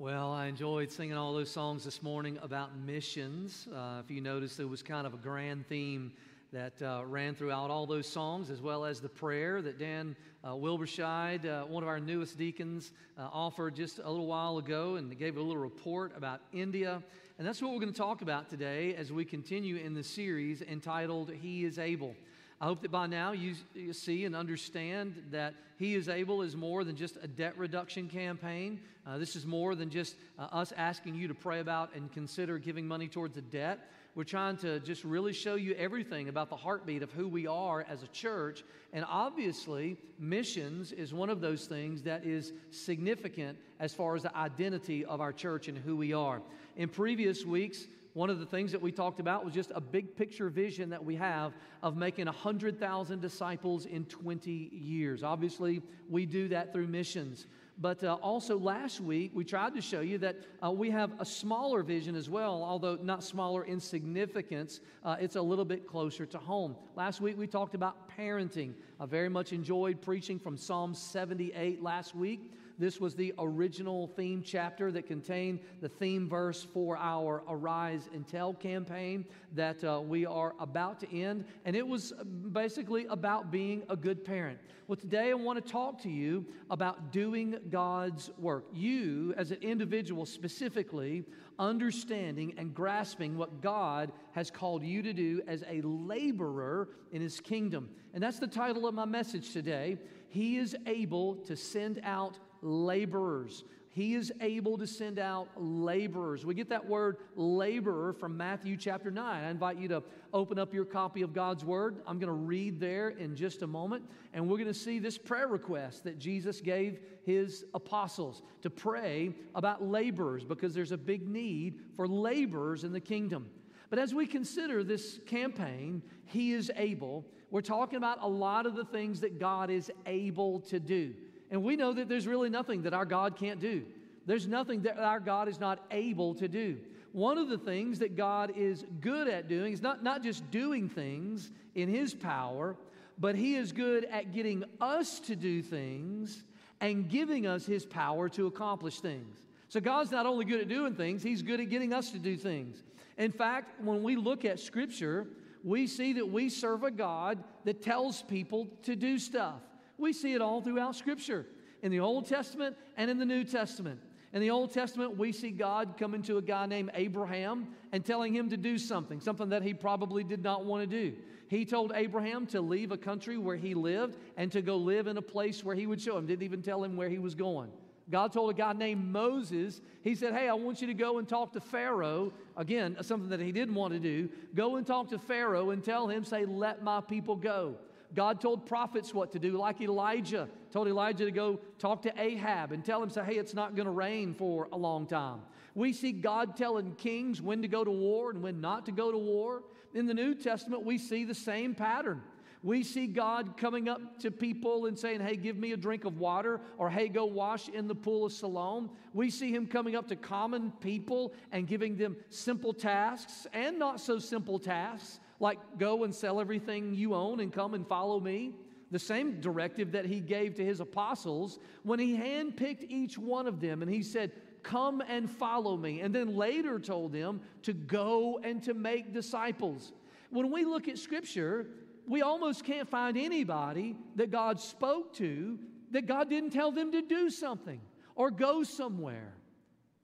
Well, I enjoyed singing all those songs this morning about missions. Uh, if you noticed, there was kind of a grand theme that uh, ran throughout all those songs, as well as the prayer that Dan uh, Wilberscheid, uh, one of our newest deacons, uh, offered just a little while ago and gave a little report about India. And that's what we're going to talk about today as we continue in the series entitled He is Able. I hope that by now you, you, see and understand that He is Able is more than just a debt reduction campaign. Uh, this is more than just uh, us asking you to pray about and consider giving money towards a debt. We're trying to just really show you everything about the heartbeat of who we are as a church. And obviously, missions is one of those things that is significant as far as the identity of our church and who we are. In previous weeks, one of the things that we talked about was just a big picture vision that we have of making 100,000 disciples in 20 years. Obviously, we do that through missions. But uh, also last week, we tried to show you that uh, we have a smaller vision as well, although not smaller in significance. Uh, it's a little bit closer to home. Last week, we talked about parenting. I very much enjoyed preaching from Psalm 78 last week. This was the original theme chapter that contained the theme verse for our Arise and Tell campaign that uh, we are about to end. And it was basically about being a good parent. Well, today I want to talk to you about doing God's work. You, as an individual specifically, understanding and grasping what God has called you to do as a laborer in His kingdom. And that's the title of my message today. He is able to send out laborers. He is able to send out laborers. We get that word laborer from Matthew chapter 9. I invite you to open up your copy of God's Word. I'm going to read there in just a moment, and we're going to see this prayer request that Jesus gave his apostles to pray about laborers because there's a big need for laborers in the kingdom. But as we consider this campaign, He is able, we're talking about a lot of the things that God is able to do. And we know that there's really nothing that our God can't do. There's nothing that our God is not able to do. One of the things that God is good at doing is not, not just doing things in His power, but He is good at getting us to do things and giving us His power to accomplish things. So God's not only good at doing things, He's good at getting us to do things. In fact, when we look at Scripture, we see that we serve a God that tells people to do stuff. We see it all throughout Scripture, in the Old Testament and in the New Testament. In the Old Testament, we see God coming to a guy named Abraham and telling him to do something, something that he probably did not want to do. He told Abraham to leave a country where he lived and to go live in a place where he would show him. Didn't even tell him where he was going. God told a guy named Moses, he said, Hey, I want you to go and talk to Pharaoh. Again, something that he didn't want to do. Go and talk to Pharaoh and tell him, say, Let my people go. God told prophets what to do, like Elijah told Elijah to go talk to Ahab and tell him, say, hey, it's not going to rain for a long time. We see God telling kings when to go to war and when not to go to war. In the New Testament, we see the same pattern. We see God coming up to people and saying, Hey, give me a drink of water, or Hey, go wash in the pool of Siloam. We see Him coming up to common people and giving them simple tasks and not so simple tasks like go and sell everything you own and come and follow me. The same directive that he gave to his apostles when he handpicked each one of them and he said, Come and follow me. And then later told them to go and to make disciples. When we look at scripture, we almost can't find anybody that God spoke to that God didn't tell them to do something or go somewhere.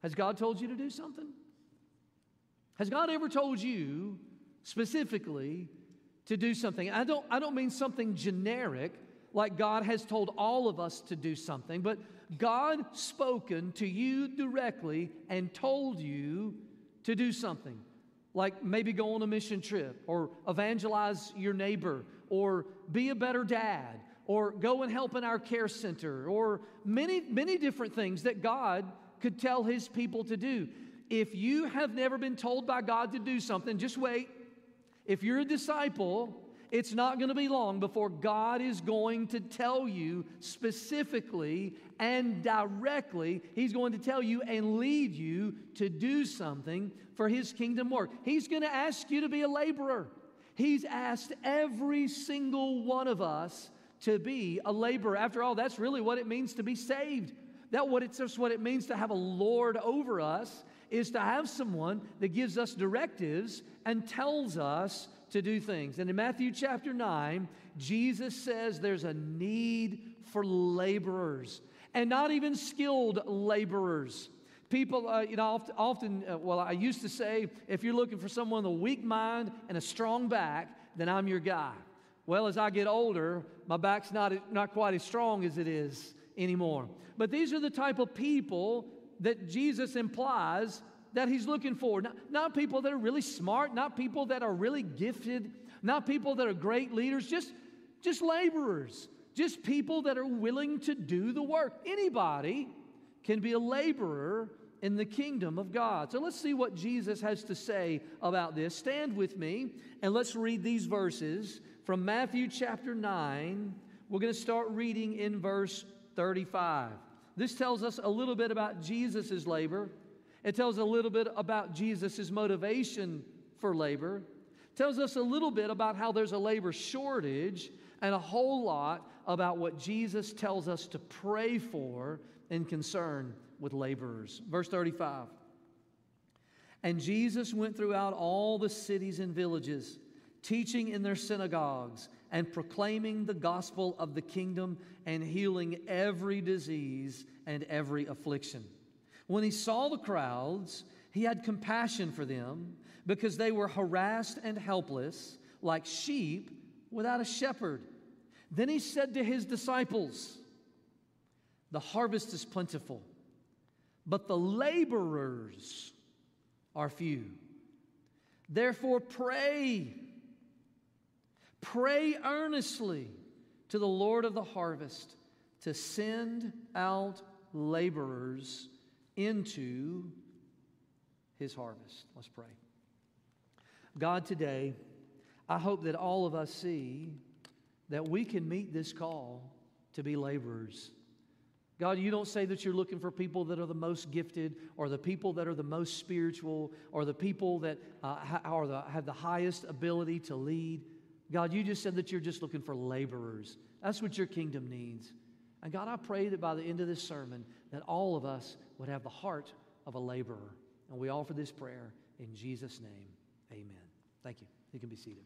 Has God told you to do something? Has God ever told you specifically to do something. I don't, I don't mean something generic, like God has told all of us to do something, but God spoken to you directly and told you to do something. Like maybe go on a mission trip, or evangelize your neighbor, or be a better dad, or go and help in our care center, or many, many different things that God could tell his people to do. If you have never been told by God to do something, just wait if you're a disciple, it's not going to be long before God is going to tell you specifically and directly, He's going to tell you and lead you to do something for His kingdom work. He's going to ask you to be a laborer. He's asked every single one of us to be a laborer. After all, that's really what it means to be saved. That what it's just what it means to have a Lord over us is to have someone that gives us directives and tells us to do things. And in Matthew chapter 9, Jesus says there's a need for laborers and not even skilled laborers. People, uh, you know, often, uh, well, I used to say, if you're looking for someone with a weak mind and a strong back, then I'm your guy. Well, as I get older, my back's not, not quite as strong as it is anymore. But these are the type of people that Jesus implies that he's looking for. Not, not people that are really smart, not people that are really gifted, not people that are great leaders, just, just laborers, just people that are willing to do the work. Anybody can be a laborer in the kingdom of God. So let's see what Jesus has to say about this. Stand with me and let's read these verses from Matthew chapter 9. We're going to start reading in verse 35. This tells us a little bit about Jesus' labor. It tells a little bit about Jesus' motivation for labor. It tells us a little bit about how there's a labor shortage and a whole lot about what Jesus tells us to pray for in concern with laborers. Verse 35. And Jesus went throughout all the cities and villages, teaching in their synagogues and proclaiming the gospel of the kingdom and healing every disease and every affliction. When he saw the crowds, he had compassion for them because they were harassed and helpless, like sheep without a shepherd. Then he said to his disciples, The harvest is plentiful, but the laborers are few. Therefore, pray Pray earnestly to the Lord of the harvest to send out laborers into his harvest. Let's pray. God, today, I hope that all of us see that we can meet this call to be laborers. God, you don't say that you're looking for people that are the most gifted or the people that are the most spiritual or the people that uh, are the, have the highest ability to lead. God, you just said that you're just looking for laborers. That's what your kingdom needs. And God, I pray that by the end of this sermon, that all of us would have the heart of a laborer. And we offer this prayer in Jesus' name. Amen. Thank you. You can be seated.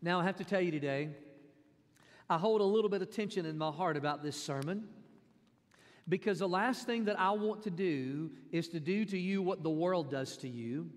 Now, I have to tell you today, I hold a little bit of tension in my heart about this sermon because the last thing that I want to do is to do to you what the world does to you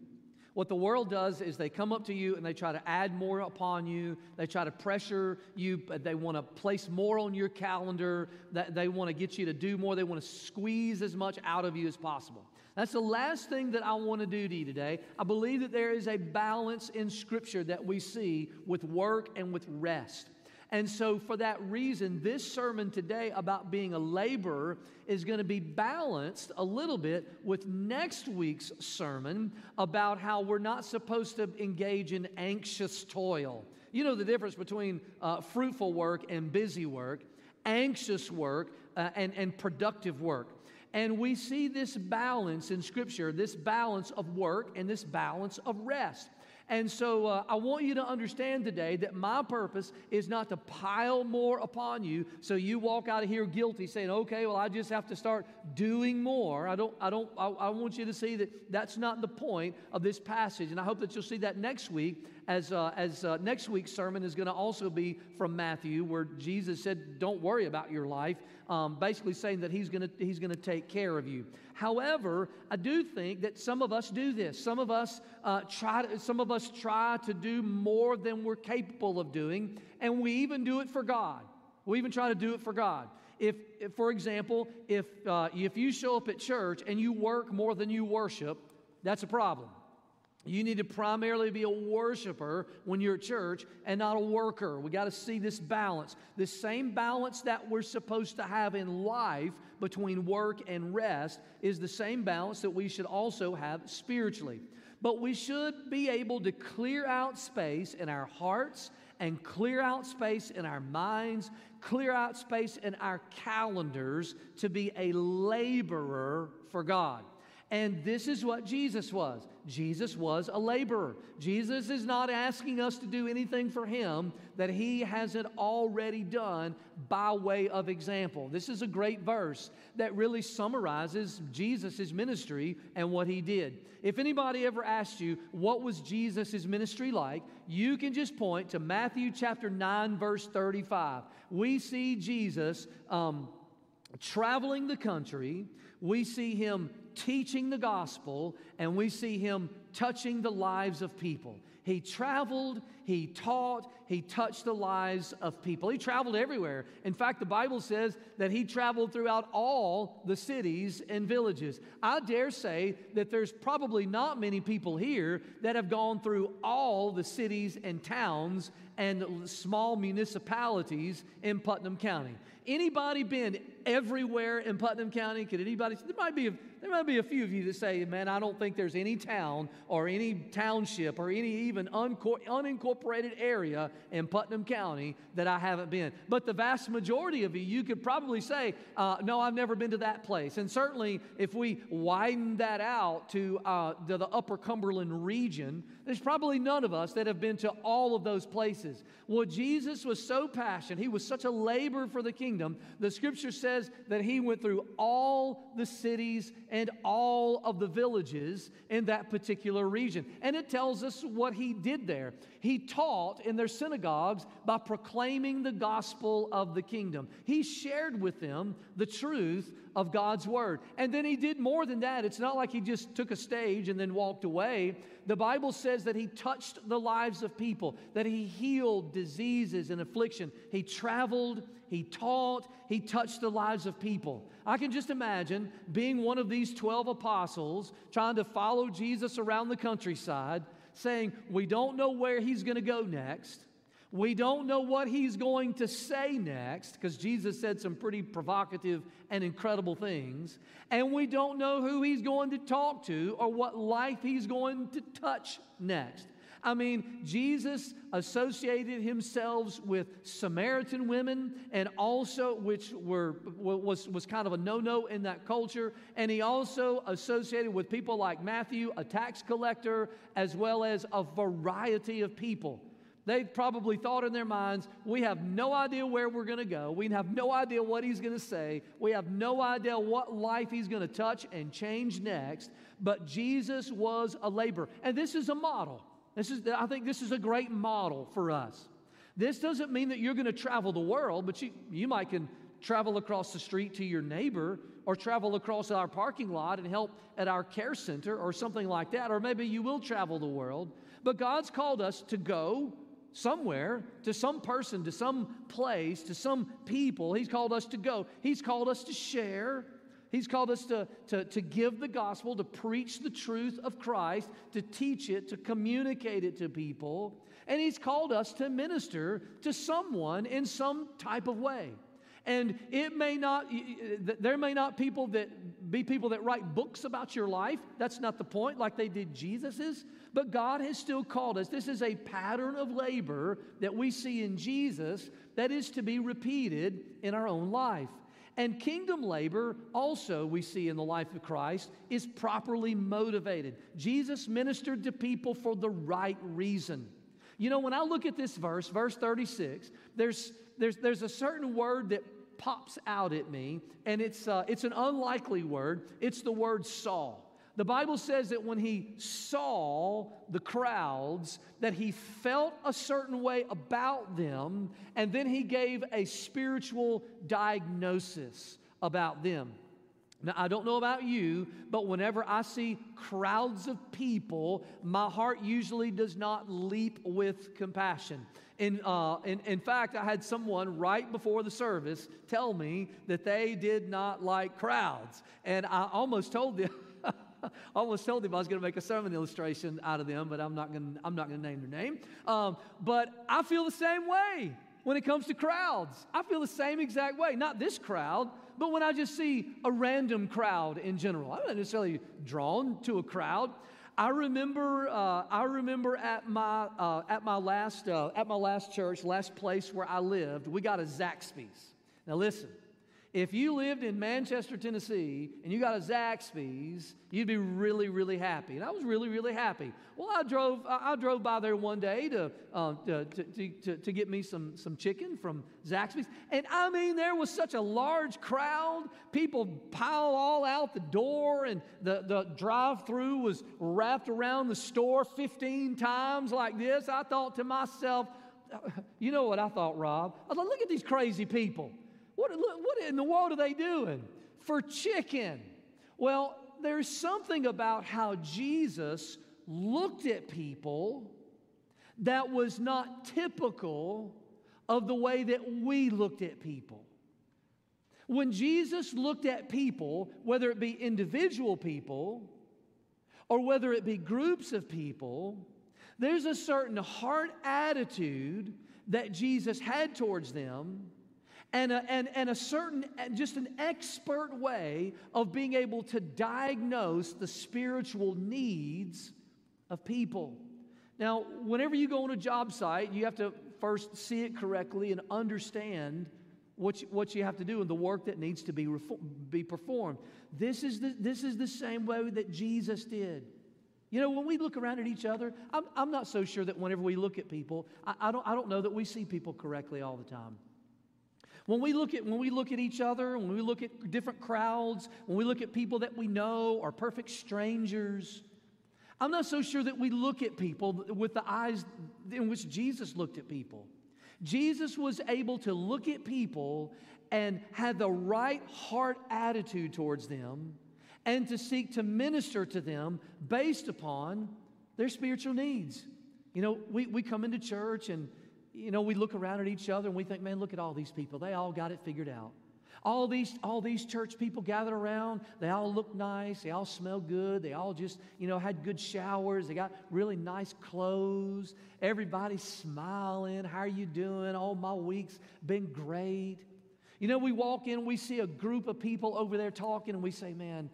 what the world does is they come up to you and they try to add more upon you. They try to pressure you. They want to place more on your calendar. They want to get you to do more. They want to squeeze as much out of you as possible. That's the last thing that I want to do to you today. I believe that there is a balance in Scripture that we see with work and with rest. And so, for that reason, this sermon today about being a laborer is going to be balanced a little bit with next week's sermon about how we're not supposed to engage in anxious toil. You know the difference between uh, fruitful work and busy work, anxious work uh, and, and productive work. And we see this balance in Scripture, this balance of work and this balance of rest. And so uh, I want you to understand today that my purpose is not to pile more upon you so you walk out of here guilty saying, okay, well, I just have to start doing more. I don't, I don't, I, I want you to see that that's not the point of this passage. And I hope that you'll see that next week as, uh, as uh, next week's sermon is going to also be from Matthew, where Jesus said, Don't worry about your life, um, basically saying that He's going he's to take care of you. However, I do think that some of us do this. Some of us, uh, try to, some of us try to do more than we're capable of doing, and we even do it for God. We even try to do it for God. If, if for example, if, uh, if you show up at church and you work more than you worship, that's a problem. You need to primarily be a worshiper when you're at church and not a worker. We got to see this balance. This same balance that we're supposed to have in life between work and rest is the same balance that we should also have spiritually. But we should be able to clear out space in our hearts and clear out space in our minds, clear out space in our calendars to be a laborer for God. And this is what Jesus was. Jesus was a laborer. Jesus is not asking us to do anything for him that he hasn't already done by way of example. This is a great verse that really summarizes Jesus' ministry and what he did. If anybody ever asked you, what was Jesus' ministry like, you can just point to Matthew chapter 9, verse 35. We see Jesus um, traveling the country, we see him teaching the gospel, and we see him touching the lives of people. He traveled, he taught, he touched the lives of people. He traveled everywhere. In fact, the Bible says that he traveled throughout all the cities and villages. I dare say that there's probably not many people here that have gone through all the cities and towns and small municipalities in Putnam County. Anybody been everywhere in Putnam County? Could anybody? There might be a, there might be a few of you that say, "Man, I don't think there's any town or any township or any even unincorporated area in Putnam County that I haven't been." But the vast majority of you, you could probably say, uh, "No, I've never been to that place." And certainly, if we widen that out to, uh, to the Upper Cumberland region, there's probably none of us that have been to all of those places. Well, Jesus was so passionate; he was such a labor for the kingdom kingdom, the scripture says that he went through all the cities and all of the villages in that particular region. And it tells us what he did there. He taught in their synagogues by proclaiming the gospel of the kingdom. He shared with them the truth of God's word. And then he did more than that. It's not like he just took a stage and then walked away. The Bible says that he touched the lives of people, that he healed diseases and affliction. He traveled he taught, he touched the lives of people. I can just imagine being one of these 12 apostles trying to follow Jesus around the countryside, saying, We don't know where he's going to go next. We don't know what he's going to say next, because Jesus said some pretty provocative and incredible things. And we don't know who he's going to talk to or what life he's going to touch next. I mean, Jesus associated himself with Samaritan women and also, which were, was, was kind of a no no in that culture. And he also associated with people like Matthew, a tax collector, as well as a variety of people. They probably thought in their minds, we have no idea where we're going to go. We have no idea what he's going to say. We have no idea what life he's going to touch and change next. But Jesus was a laborer. And this is a model. This is, I think this is a great model for us. This doesn't mean that you're going to travel the world, but you, you might can travel across the street to your neighbor or travel across our parking lot and help at our care center or something like that. Or maybe you will travel the world. But God's called us to go somewhere, to some person, to some place, to some people. He's called us to go. He's called us to share. He's called us to, to, to give the gospel, to preach the truth of Christ, to teach it, to communicate it to people. And He's called us to minister to someone in some type of way. And it may not, there may not people that be people that write books about your life. That's not the point, like they did Jesus's. But God has still called us. This is a pattern of labor that we see in Jesus that is to be repeated in our own life. And kingdom labor, also, we see in the life of Christ, is properly motivated. Jesus ministered to people for the right reason. You know, when I look at this verse, verse 36, there's, there's, there's a certain word that pops out at me, and it's, uh, it's an unlikely word. It's the word saw. The Bible says that when he saw the crowds, that he felt a certain way about them, and then he gave a spiritual diagnosis about them. Now, I don't know about you, but whenever I see crowds of people, my heart usually does not leap with compassion. In, uh, in, in fact, I had someone right before the service tell me that they did not like crowds. And I almost told them, I almost told him I was going to make a sermon illustration out of them, but I'm not going I'm not going to name their name. Um, but I feel the same way when it comes to crowds. I feel the same exact way. Not this crowd, but when I just see a random crowd in general. I'm not necessarily drawn to a crowd. I remember, uh, I remember at my uh, at my last uh, at my last church, last place where I lived, we got a Zaxby's. Now listen, If you lived in Manchester, Tennessee, and you got a Zaxby's, you'd be really, really happy. And I was really, really happy. Well, I drove, I, drove by there one day to, uh, to, to, to, to, get me some, some chicken from Zaxby's. And I mean, there was such a large crowd. People pile all out the door, and the, the drive through was wrapped around the store 15 times like this. I thought to myself, you know what I thought, Rob? I thought, look at these crazy people. What, what in the world are they doing? For chicken. Well, there's something about how Jesus looked at people that was not typical of the way that we looked at people. When Jesus looked at people, whether it be individual people or whether it be groups of people, there's a certain heart attitude that Jesus had towards them and a, and, and a certain, just an expert way of being able to diagnose the spiritual needs of people. Now, whenever you go on a job site, you have to first see it correctly and understand what you, what you have to do and the work that needs to be, reform, be performed. This is, the, this is the same way that Jesus did. You know, when we look around at each other, I'm, I'm not so sure that whenever we look at people, I, I, don't, I don't know that we see people correctly all the time. When we look at when we look at each other, when we look at different crowds, when we look at people that we know or perfect strangers, I'm not so sure that we look at people with the eyes in which Jesus looked at people. Jesus was able to look at people and had the right heart attitude towards them and to seek to minister to them based upon their spiritual needs. You know, we, we come into church and you know, we look around at each other and we think, man, look at all these people. They all got it figured out. All these, all these church people gathered around, they all look nice, they all smell good, they all just, you know, had good showers, they got really nice clothes, everybody's smiling. How are you doing? Oh, my week's been great. You know, we walk in, we see a group of people over there talking, and we say, man,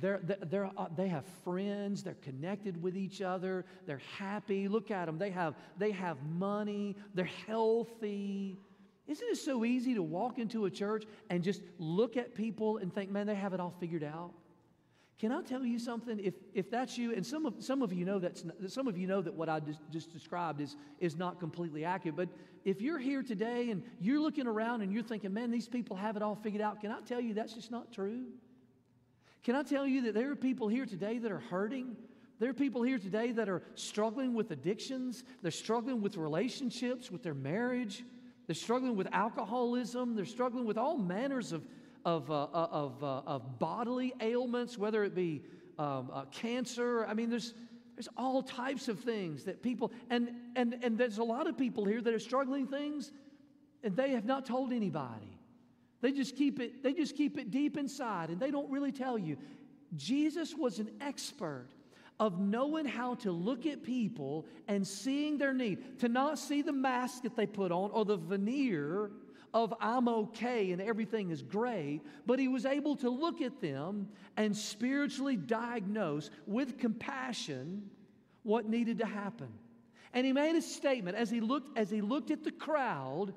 they're, they're, uh, they have friends. They're connected with each other. They're happy. Look at them. They have, they have money. They're healthy. Isn't it so easy to walk into a church and just look at people and think, man, they have it all figured out? Can I tell you something? If, if that's you, and some of, some of you know that some of you know that what I just, just described is, is not completely accurate. But if you're here today and you're looking around and you're thinking, man, these people have it all figured out, can I tell you that's just not true? Can I tell you that there are people here today that are hurting? There are people here today that are struggling with addictions. They're struggling with relationships, with their marriage. They're struggling with alcoholism. They're struggling with all manners of, of, uh, uh of, uh, of bodily ailments, whether it be um, uh, cancer. I mean, there's, there's all types of things that people, and, and, and there's a lot of people here that are struggling things, and they have not told anybody. They just keep it, they just keep it deep inside and they don't really tell you. Jesus was an expert of knowing how to look at people and seeing their need, to not see the mask that they put on or the veneer of I'm okay and everything is great, but he was able to look at them and spiritually diagnose with compassion what needed to happen. And he made a statement as he looked as he looked at the crowd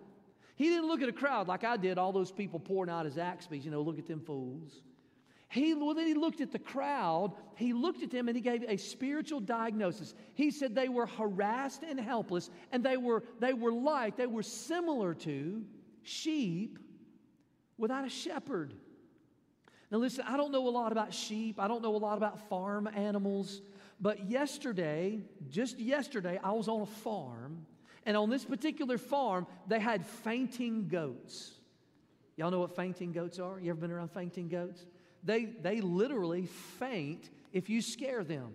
he didn't look at a crowd like I did, all those people pouring out his Zaxby's, you know, look at them fools. He, well, then he looked at the crowd, he looked at them and he gave a spiritual diagnosis. He said they were harassed and helpless, and they were, they were like, they were similar to sheep without a shepherd. Now, listen, I don't know a lot about sheep, I don't know a lot about farm animals, but yesterday, just yesterday, I was on a farm and on this particular farm, they had fainting goats. Y'all know what fainting goats are? You ever been around fainting goats? They, they literally faint if you scare them.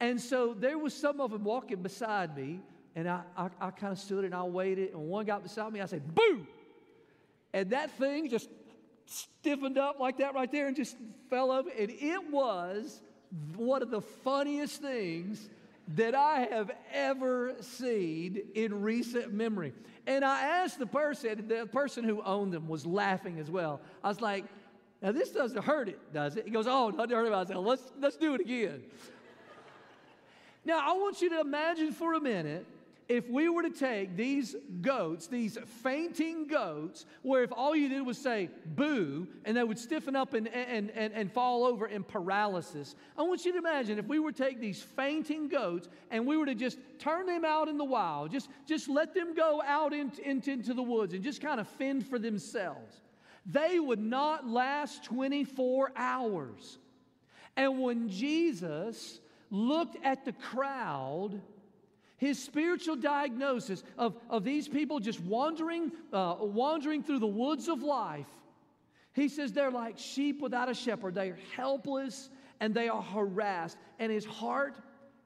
And so there was some of them walking beside me, and I, I, I kind of stood and I waited, and one got beside me, I said, boo! And that thing just stiffened up like that right there and just fell over. And it was one of the funniest things that I have ever seen in recent memory. And I asked the person, the person who owned them was laughing as well. I was like, now this doesn't hurt it, does it? He goes, oh, doesn't hurt it. I said, let's, let's do it again. now I want you to imagine for a minute if we were to take these goats, these fainting goats, where if all you did was say boo, and they would stiffen up and, and, and, and fall over in paralysis, I want you to imagine if we were to take these fainting goats and we were to just turn them out in the wild, just, just let them go out into, into, into the woods and just kind of fend for themselves, they would not last 24 hours. And when Jesus looked at the crowd, his spiritual diagnosis of, of these people just wandering, uh, wandering through the woods of life, he says they're like sheep without a shepherd. They are helpless and they are harassed. And his heart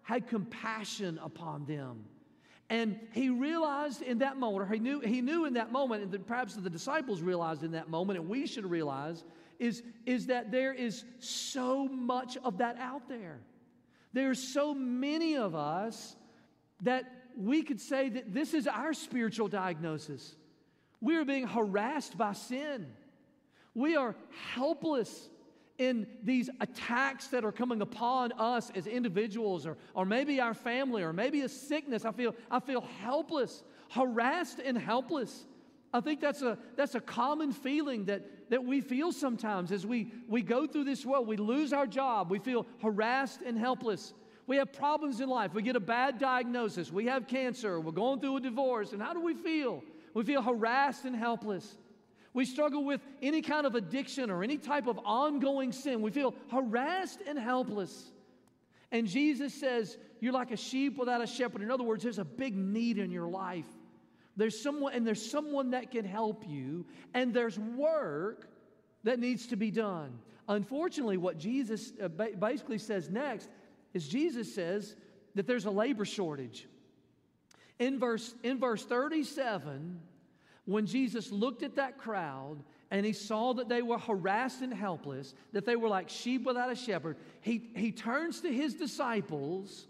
had compassion upon them. And he realized in that moment, or he knew, he knew in that moment, and perhaps the disciples realized in that moment, and we should realize, is, is that there is so much of that out there. There's so many of us that we could say that this is our spiritual diagnosis. We are being harassed by sin. We are helpless in these attacks that are coming upon us as individuals or, or maybe our family or maybe a sickness. I feel, I feel helpless, harassed and helpless. I think that's a, that's a common feeling that, that we feel sometimes as we, we go through this world. We lose our job, we feel harassed and helpless. We have problems in life. We get a bad diagnosis. We have cancer. We're going through a divorce. And how do we feel? We feel harassed and helpless. We struggle with any kind of addiction or any type of ongoing sin. We feel harassed and helpless. And Jesus says, You're like a sheep without a shepherd. In other words, there's a big need in your life. There's someone, and there's someone that can help you, and there's work that needs to be done. Unfortunately, what Jesus uh, basically says next is Jesus says that there's a labor shortage. In verse, in verse 37, when Jesus looked at that crowd and he saw that they were harassed and helpless, that they were like sheep without a shepherd, he, he turns to his disciples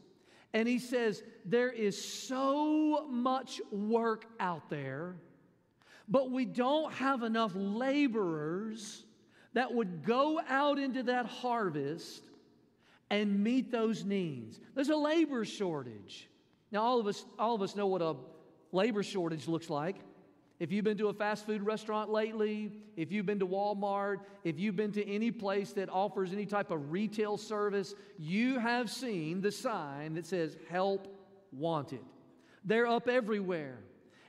and he says, There is so much work out there, but we don't have enough laborers that would go out into that harvest and meet those needs. There's a labor shortage. Now, all of us, all of us know what a labor shortage looks like. If you've been to a fast food restaurant lately, if you've been to Walmart, if you've been to any place that offers any type of retail service, you have seen the sign that says help wanted. They're up everywhere.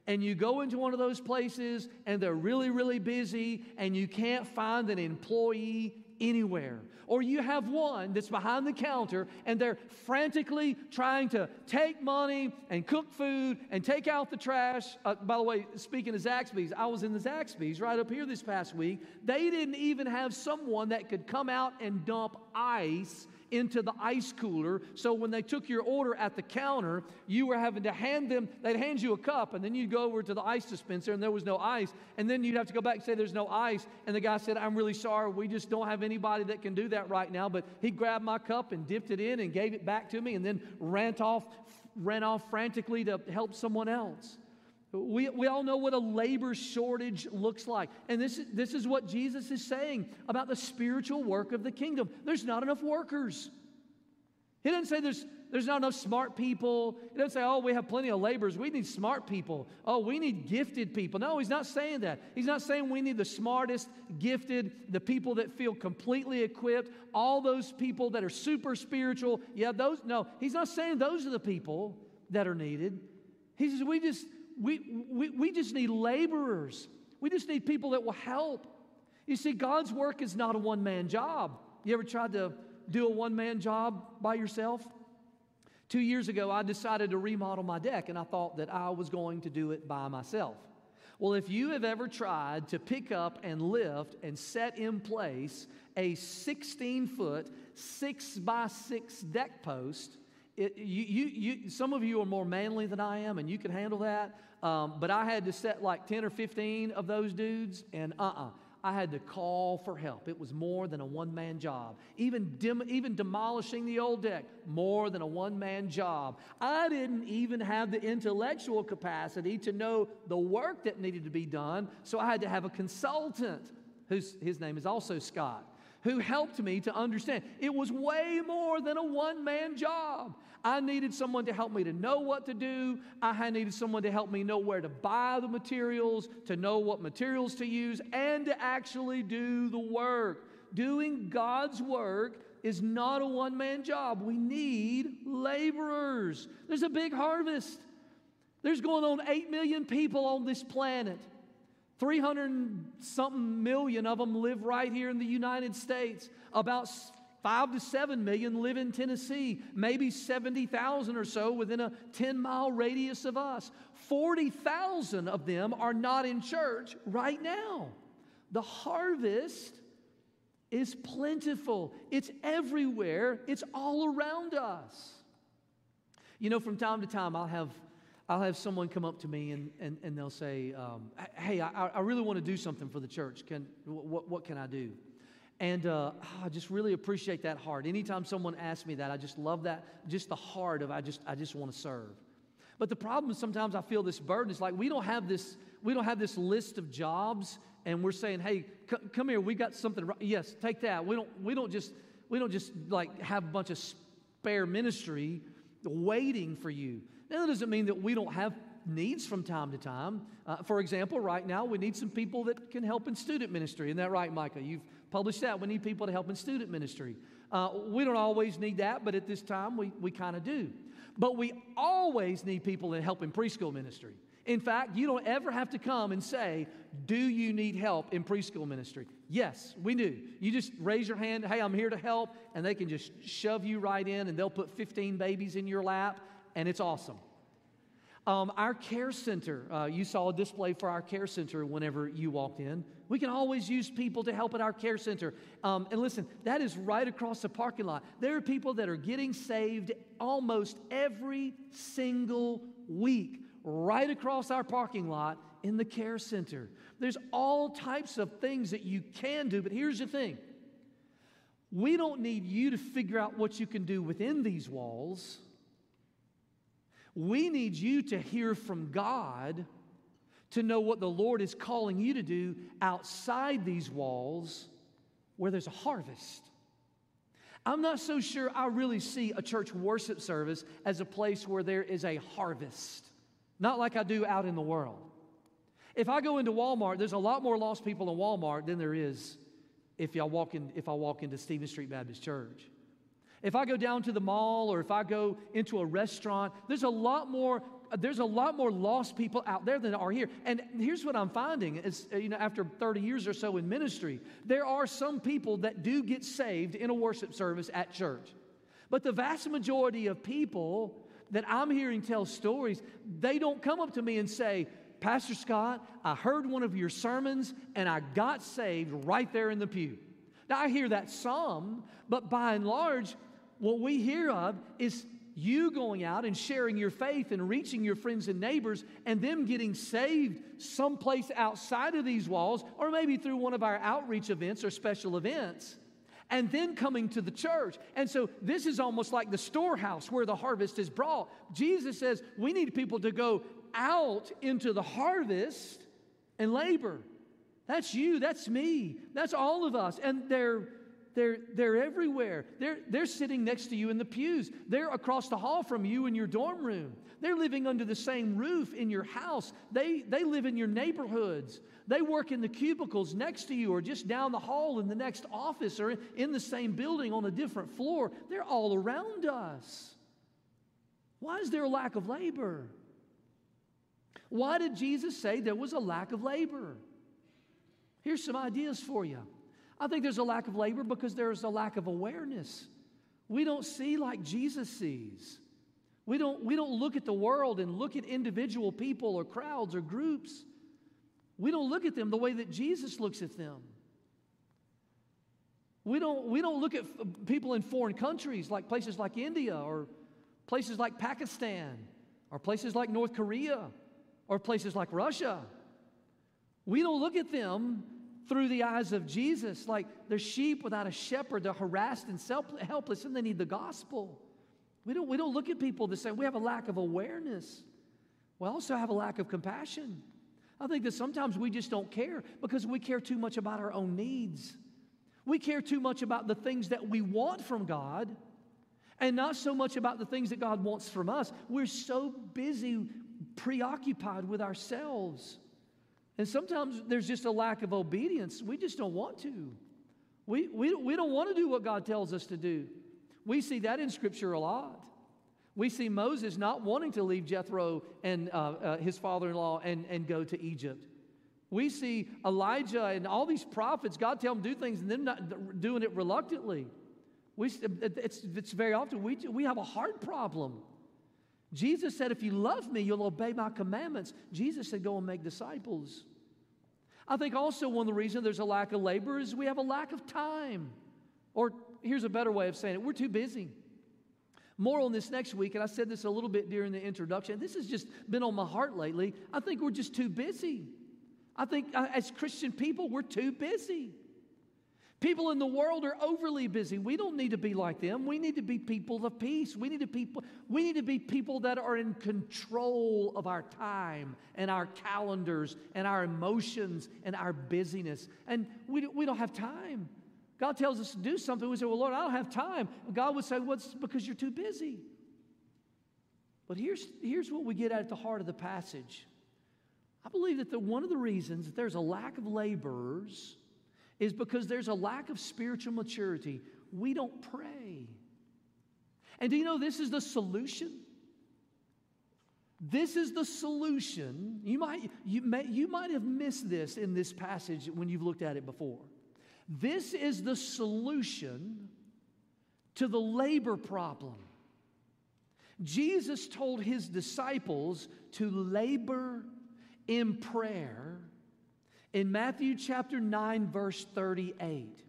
And you go into one of those places and they're really, really busy and you can't find an employee anywhere. Or you have one that's behind the counter and they're frantically trying to take money and cook food and take out the trash. Uh, by the way, speaking of Zaxby's, I was in the Zaxby's right up here this past week. They didn't even have someone that could come out and dump ice into the ice cooler. So when they took your order at the counter, you were having to hand them, they'd hand you a cup, and then you'd go over to the ice dispenser and there was no ice. And then you'd have to go back and say, There's no ice. And the guy said, I'm really sorry. We just don't have anybody that can do that right now. But he grabbed my cup and dipped it in and gave it back to me and then ran off, ran off frantically to help someone else. We, we all know what a labor shortage looks like. And this, this is what Jesus is saying about the spiritual work of the kingdom. There's not enough workers. He doesn't say there's, there's not enough smart people. He doesn't say, oh, we have plenty of laborers. We need smart people. Oh, we need gifted people. No, he's not saying that. He's not saying we need the smartest, gifted, the people that feel completely equipped, all those people that are super spiritual. Yeah, those, no, he's not saying those are the people that are needed. He says, we just, we, we, we just need laborers. We just need people that will help. You see, God's work is not a one man job. You ever tried to do a one man job by yourself? Two years ago, I decided to remodel my deck, and I thought that I was going to do it by myself. Well, if you have ever tried to pick up and lift and set in place a 16 foot, six by six deck post, it, you, you, you, some of you are more manly than I am, and you can handle that. Um, but I had to set like 10 or 15 of those dudes, and uh uh-uh, uh I had to call for help. It was more than a one man job. Even, dim, even demolishing the old deck, more than a one man job. I didn't even have the intellectual capacity to know the work that needed to be done, so I had to have a consultant, whose his name is also Scott who helped me to understand it was way more than a one man job. I needed someone to help me to know what to do. I needed someone to help me know where to buy the materials, to know what materials to use, and to actually do the work. Doing God's work is not a one man job. We need laborers. There's a big harvest. There's going on 8 million people on this planet. 300 something million of them live right here in the United States. About 5 to 7 million live in Tennessee. Maybe 70,000 or so within a 10 mile radius of us. 40,000 of them are not in church right now. The harvest is plentiful, it's everywhere, it's all around us. You know, from time to time, I'll have I'll have someone come up to me and, and, and they'll say, um, Hey, I, I really want to do something for the church. Can, what, what can I do? And uh, I just really appreciate that heart. Anytime someone asks me that, I just love that, just the heart of I just, I just want to serve. But the problem is sometimes I feel this burden. It's like we don't have this, we don't have this list of jobs and we're saying, hey, c- come here, we got something. Yes, take that. We don't, we don't just, we don't just like have a bunch of spare ministry waiting for you. Now, that doesn't mean that we don't have needs from time to time. Uh, for example, right now, we need some people that can help in student ministry. Isn't that right, Micah? You've published that. We need people to help in student ministry. Uh, we don't always need that, but at this time, we, we kind of do. But we always need people to help in preschool ministry. In fact, you don't ever have to come and say, Do you need help in preschool ministry? Yes, we do. You just raise your hand, Hey, I'm here to help, and they can just shove you right in, and they'll put 15 babies in your lap, and it's awesome. Um, our care center, uh, you saw a display for our care center whenever you walked in. We can always use people to help at our care center. Um, and listen, that is right across the parking lot. There are people that are getting saved almost every single week right across our parking lot in the care center. There's all types of things that you can do, but here's the thing we don't need you to figure out what you can do within these walls. We need you to hear from God to know what the Lord is calling you to do outside these walls where there's a harvest. I'm not so sure I really see a church worship service as a place where there is a harvest, not like I do out in the world. If I go into Walmart, there's a lot more lost people in Walmart than there is if, I walk in, if I walk into Stevens Street Baptist Church. If I go down to the mall or if I go into a restaurant, there's a lot more there's a lot more lost people out there than are here. And here's what I'm finding is uh, you know after 30 years or so in ministry, there are some people that do get saved in a worship service at church. But the vast majority of people that I'm hearing tell stories, they don't come up to me and say, Pastor Scott, I heard one of your sermons and I got saved right there in the pew. Now, I hear that some, but by and large, what we hear of is you going out and sharing your faith and reaching your friends and neighbors and them getting saved someplace outside of these walls, or maybe through one of our outreach events or special events, and then coming to the church. And so this is almost like the storehouse where the harvest is brought. Jesus says we need people to go out into the harvest and labor. That's you, that's me, that's all of us. And they're they're, they're everywhere. They're, they're sitting next to you in the pews. They're across the hall from you in your dorm room. They're living under the same roof in your house. They, they live in your neighborhoods. They work in the cubicles next to you or just down the hall in the next office or in the same building on a different floor. They're all around us. Why is there a lack of labor? Why did Jesus say there was a lack of labor? Here's some ideas for you. I think there's a lack of labor because there's a lack of awareness. We don't see like Jesus sees. We don't, we don't look at the world and look at individual people or crowds or groups. We don't look at them the way that Jesus looks at them. We don't, we don't look at people in foreign countries like places like India or places like Pakistan or places like North Korea or places like Russia. We don't look at them through the eyes of Jesus. Like they're sheep without a shepherd, they're harassed and helpless, and they need the gospel. We don't, we don't look at people the same. We have a lack of awareness. We also have a lack of compassion. I think that sometimes we just don't care because we care too much about our own needs. We care too much about the things that we want from God and not so much about the things that God wants from us. We're so busy, preoccupied with ourselves. And sometimes there's just a lack of obedience. We just don't want to. We, we, we don't want to do what God tells us to do. We see that in Scripture a lot. We see Moses not wanting to leave Jethro and uh, uh, his father in law and, and go to Egypt. We see Elijah and all these prophets, God tell them do things and them not doing it reluctantly. We, it's, it's very often we, we have a heart problem. Jesus said, If you love me, you'll obey my commandments. Jesus said, Go and make disciples. I think also one of the reasons there's a lack of labor is we have a lack of time. Or here's a better way of saying it we're too busy. More on this next week, and I said this a little bit during the introduction. This has just been on my heart lately. I think we're just too busy. I think uh, as Christian people, we're too busy. People in the world are overly busy. We don't need to be like them. We need to be people of peace. We need to people we need to be people that are in control of our time and our calendars and our emotions and our busyness. And we, we don't have time. God tells us to do something. We say, Well, Lord, I don't have time. God would say, What's because you're too busy. But here's, here's what we get at the heart of the passage. I believe that the, one of the reasons that there's a lack of laborers is because there's a lack of spiritual maturity. We don't pray. And do you know this is the solution? This is the solution. You might, you, may, you might have missed this in this passage when you've looked at it before. This is the solution to the labor problem. Jesus told his disciples to labor in prayer in Matthew chapter 9, verse 38.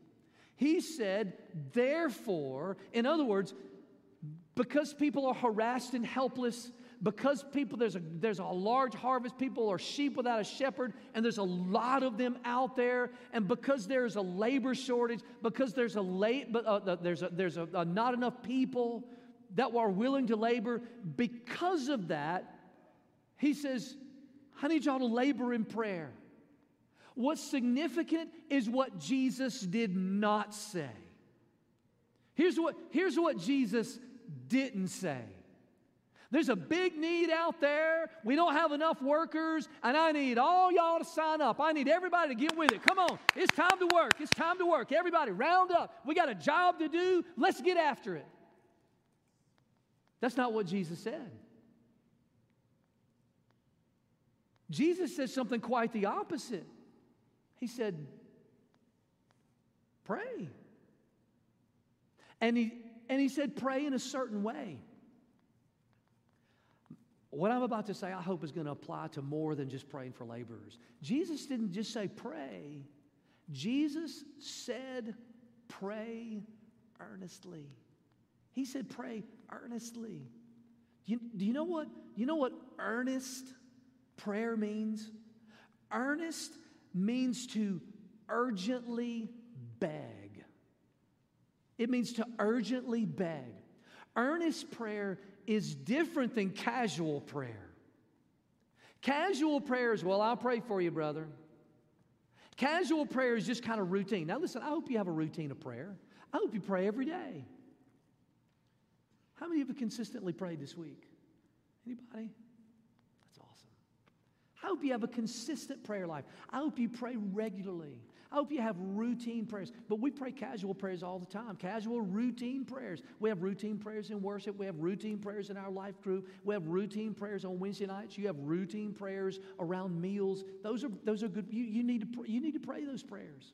He said, therefore, in other words, because people are harassed and helpless, because people, there's a, there's a large harvest, people are sheep without a shepherd, and there's a lot of them out there, and because there's a labor shortage, because there's a late, but uh, there's a, there's a, a not enough people that are willing to labor, because of that, he says, I need y'all to labor in prayer. What's significant is what Jesus did not say. Here's what, here's what Jesus didn't say. There's a big need out there. We don't have enough workers, and I need all y'all to sign up. I need everybody to get with it. Come on, it's time to work. It's time to work. Everybody, round up. We got a job to do. Let's get after it. That's not what Jesus said. Jesus said something quite the opposite. He said, Pray. And he, and he said, Pray in a certain way. What I'm about to say, I hope, is going to apply to more than just praying for laborers. Jesus didn't just say pray, Jesus said, Pray earnestly. He said, Pray earnestly. Do you, do you know what? You know what earnest prayer means? Earnest means to urgently beg. It means to urgently beg. Earnest prayer is different than casual prayer. Casual prayer is, well, I'll pray for you, brother. Casual prayer is just kind of routine. Now, listen, I hope you have a routine of prayer. I hope you pray every day. How many of you have consistently prayed this week? Anybody? I hope you have a consistent prayer life. I hope you pray regularly. I hope you have routine prayers. But we pray casual prayers all the time, casual, routine prayers. We have routine prayers in worship. We have routine prayers in our life group. We have routine prayers on Wednesday nights. You have routine prayers around meals. Those are, those are good. You, you, need to pray, you need to pray those prayers.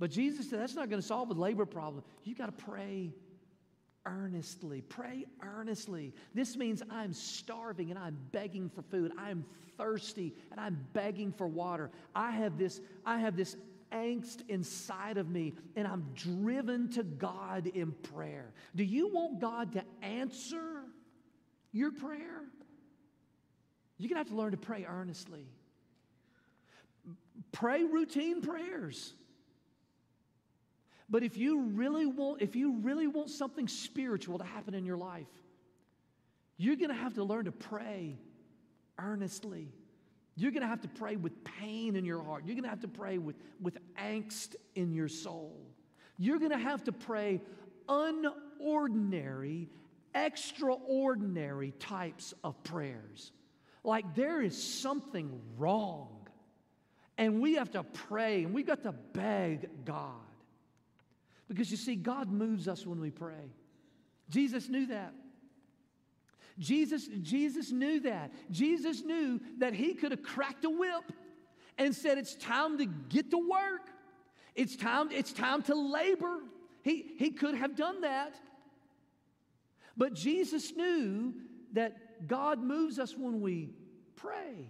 But Jesus said that's not going to solve the labor problem. You've got to pray earnestly. Pray earnestly. This means I'm starving and I'm begging for food. I'm thirsty and I'm begging for water. I have this, I have this angst inside of me and I'm driven to God in prayer. Do you want God to answer your prayer? You're going to have to learn to pray earnestly. Pray routine prayers. But if you really want, if you really want something spiritual to happen in your life, you're going to have to learn to pray earnestly. You're going to have to pray with pain in your heart. You're going to have to pray with, with angst in your soul. You're going to have to pray unordinary, extraordinary types of prayers. Like there is something wrong. And we have to pray and we've got to beg God. Because you see, God moves us when we pray. Jesus knew that. Jesus, Jesus knew that. Jesus knew that he could have cracked a whip and said, It's time to get to work. It's time, it's time to labor. He, he could have done that. But Jesus knew that God moves us when we pray.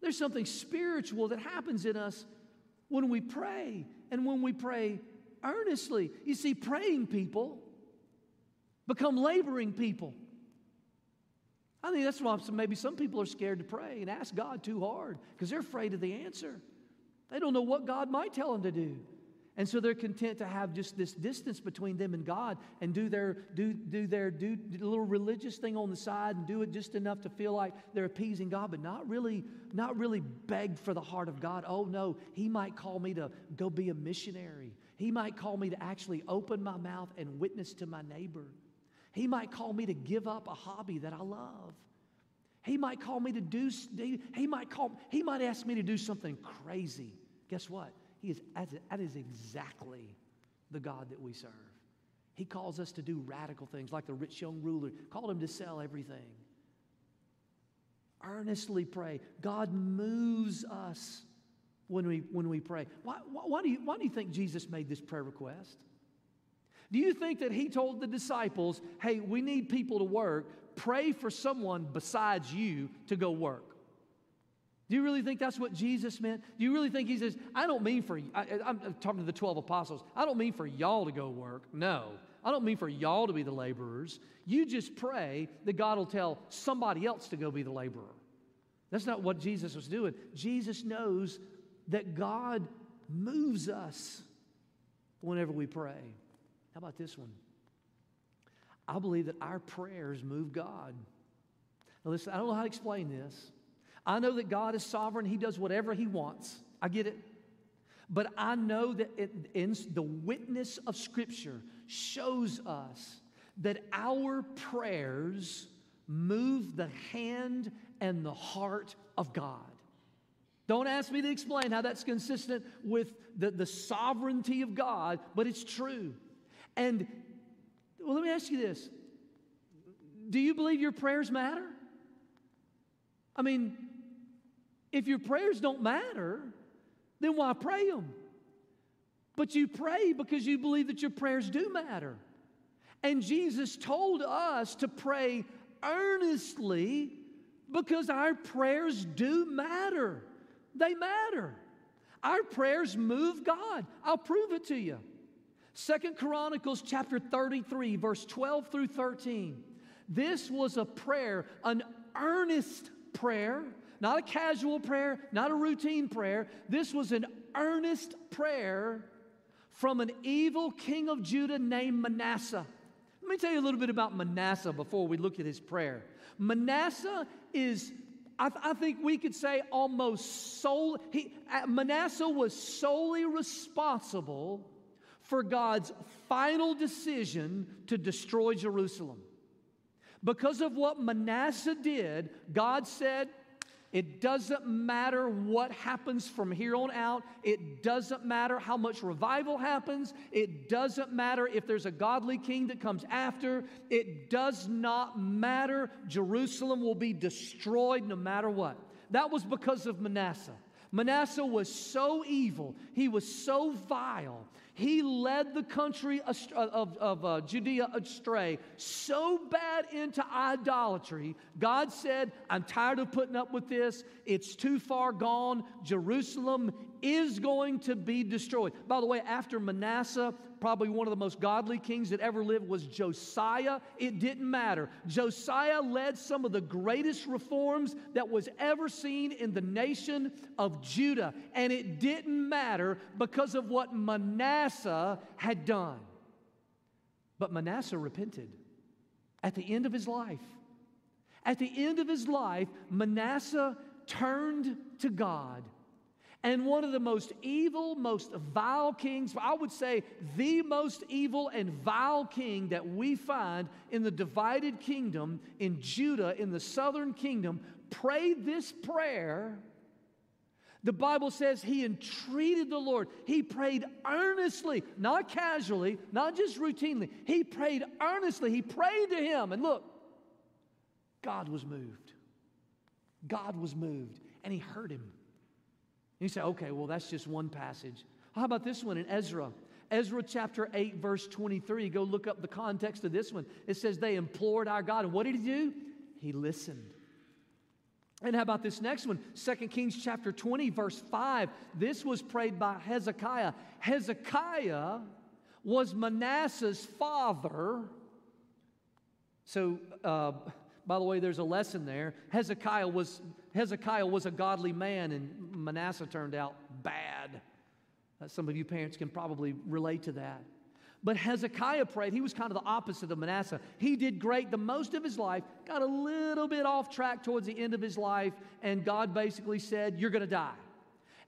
There's something spiritual that happens in us when we pray and when we pray earnestly. You see, praying people become laboring people. I think that's why maybe some people are scared to pray and ask God too hard because they're afraid of the answer. They don't know what God might tell them to do. And so they're content to have just this distance between them and God and do their do do their do, do little religious thing on the side and do it just enough to feel like they're appeasing God, but not really not really beg for the heart of God. Oh no, He might call me to go be a missionary. He might call me to actually open my mouth and witness to my neighbor. He might call me to give up a hobby that I love. He might call me to do, he might call, he might ask me to do something crazy. Guess what? He is, that is exactly the God that we serve. He calls us to do radical things like the rich young ruler called him to sell everything. Earnestly pray. God moves us when we, when we pray. Why, why, do you, why do you think Jesus made this prayer request? Do you think that he told the disciples, hey, we need people to work, pray for someone besides you to go work? Do you really think that's what Jesus meant? Do you really think he says, I don't mean for, I, am talking to the 12 apostles, I don't mean for y'all to go work. No. I don't mean for y'all to be the laborers. You just pray that God will tell somebody else to go be the laborer. That's not what Jesus was doing. Jesus knows that God moves us whenever we pray. How about this one? I believe that our prayers move God. Now, listen, I don't know how to explain this. I know that God is sovereign, He does whatever He wants. I get it. But I know that it, the witness of Scripture shows us that our prayers move the hand and the heart of God. Don't ask me to explain how that's consistent with the, the sovereignty of God, but it's true. And well, let me ask you this Do you believe your prayers matter? I mean, if your prayers don't matter, then why pray them? But you pray because you believe that your prayers do matter. And Jesus told us to pray earnestly because our prayers do matter. They matter. Our prayers move God. I'll prove it to you. Second Chronicles chapter 33, verse 12 through 13. This was a prayer, an earnest prayer, not a casual prayer, not a routine prayer. This was an earnest prayer from an evil king of Judah named Manasseh. Let me tell you a little bit about Manasseh before we look at his prayer. Manasseh is I, th- I, think we could say almost solely, uh, Manasseh was solely responsible for God's final decision to destroy Jerusalem. Because of what Manasseh did, God said, it doesn't matter what happens from here on out. It doesn't matter how much revival happens. It doesn't matter if there's a godly king that comes after. It does not matter. Jerusalem will be destroyed no matter what. That was because of Manasseh. Manasseh was so evil, he was so vile, he led the country of, of uh, Judea astray so bad into idolatry. God said, I'm tired of putting up with this. It's too far gone. Jerusalem is going to be destroyed. By the way, after Manasseh, probably one of the most godly kings that ever lived was Josiah. It didn't matter. Josiah led some of the greatest reforms that was ever seen in the nation of Judah. And it didn't matter because of what Manasseh had done. But Manasseh repented at the end of his life. At the end of his life, Manasseh turned to God And one of the most evil, most vile kings, I would say the most evil and vile king that we find in the divided kingdom in Judah, in the southern kingdom, prayed this prayer. The Bible says he entreated the Lord. He prayed earnestly, not casually, not just routinely. He prayed earnestly. He prayed to him. And look, God was moved. God was moved, and he heard him. You say, okay, well, that's just one passage. How about this one in Ezra? Ezra chapter 8, verse 23. Go look up the context of this one. It says they implored our God. And what did he do? He listened. And how about this next one? 2 Kings chapter 20, verse 5. This was prayed by Hezekiah. Hezekiah was Manasseh's father. So, uh, by the way, there's a lesson there. Hezekiah was, Hezekiah was a godly man, and Manasseh turned out bad. Uh, some of you parents can probably relate to that. But Hezekiah prayed. He was kind of the opposite of Manasseh. He did great the most of his life, got a little bit off track towards the end of his life, and God basically said, You're going to die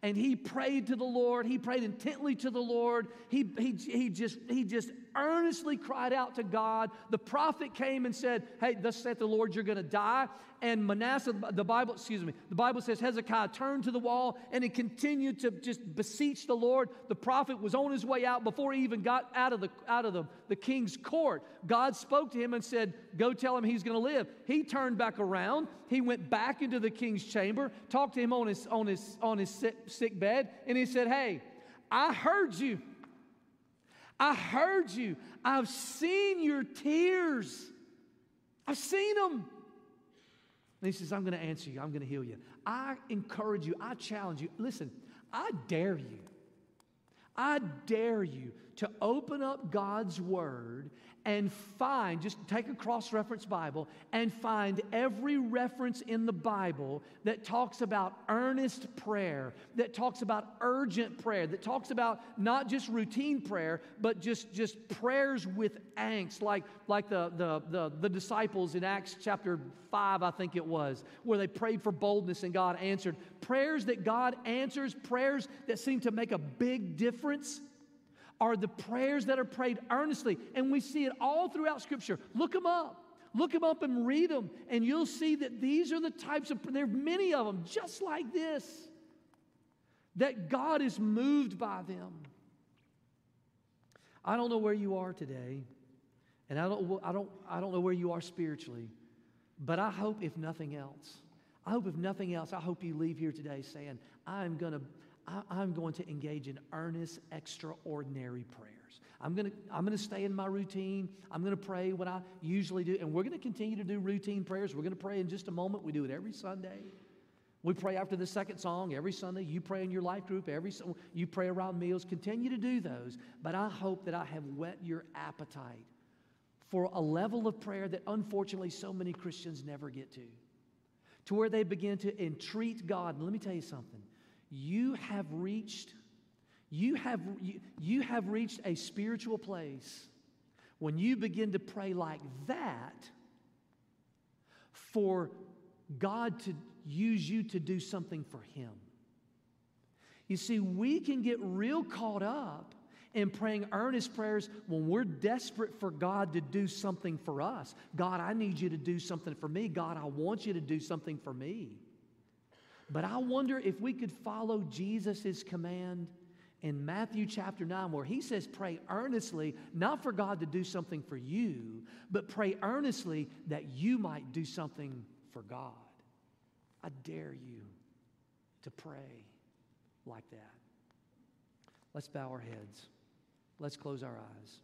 and he prayed to the Lord. He prayed intently to the Lord. He, he, he, just, he just earnestly cried out to God. The prophet came and said, Hey, thus saith the Lord, you're going to die. And Manasseh, the Bible, excuse me, the Bible says Hezekiah turned to the wall and he continued to just beseech the Lord. The prophet was on his way out before he even got out of the, out of the, the king's court. God spoke to him and said, Go tell him he's going to live. He turned back around. He went back into the king's chamber, talked to him on his, on his, on his sick, sick bed, and he said, Hey, I heard you. I heard you. I've seen your tears. I've seen them. And he says, I'm going to answer you. I'm going to heal you. I encourage you. I challenge you. Listen, I dare you. I dare you to open up God's Word and find, just take a cross reference Bible and find every reference in the Bible that talks about earnest prayer, that talks about urgent prayer, that talks about not just routine prayer, but just, just prayers with angst, like, like the, the, the, the disciples in Acts chapter 5, I think it was, where they prayed for boldness and God answered. Prayers that God answers, prayers that seem to make a big difference are the prayers that are prayed earnestly. And we see it all throughout Scripture. Look them up. Look them up and read them, and you'll see that these are the types of, there are many of them just like this, that God is moved by them. I don't know where you are today, and I don't, I don't, I don't know where you are spiritually, but I hope, if nothing else, I hope, if nothing else, I hope you leave here today saying, I'm going to I, am going to engage in earnest, extraordinary prayers. I'm going to, I'm going to stay in my routine. I'm going to pray what I usually do. And we're going to continue to do routine prayers. We're going to pray in just a moment. We do it every Sunday. We pray after the second song every Sunday. You pray in your life group every you pray around meals. Continue to do those. But I hope that I have whet your appetite for a level of prayer that unfortunately so many Christians never get to. To where they begin to entreat God. And let me tell you something you have reached you have you, you have reached a spiritual place when you begin to pray like that for God to use you to do something for him. You see, we can get real caught up in praying earnest prayers when we're desperate for God to do something for us. God, I need you to do something for me. God, I want you to do something for me. But I wonder if we could follow Jesus' command in Matthew chapter 9, where he says, Pray earnestly, not for God to do something for you, but pray earnestly that you might do something for God. I dare you to pray like that. Let's bow our heads. Let's close our eyes.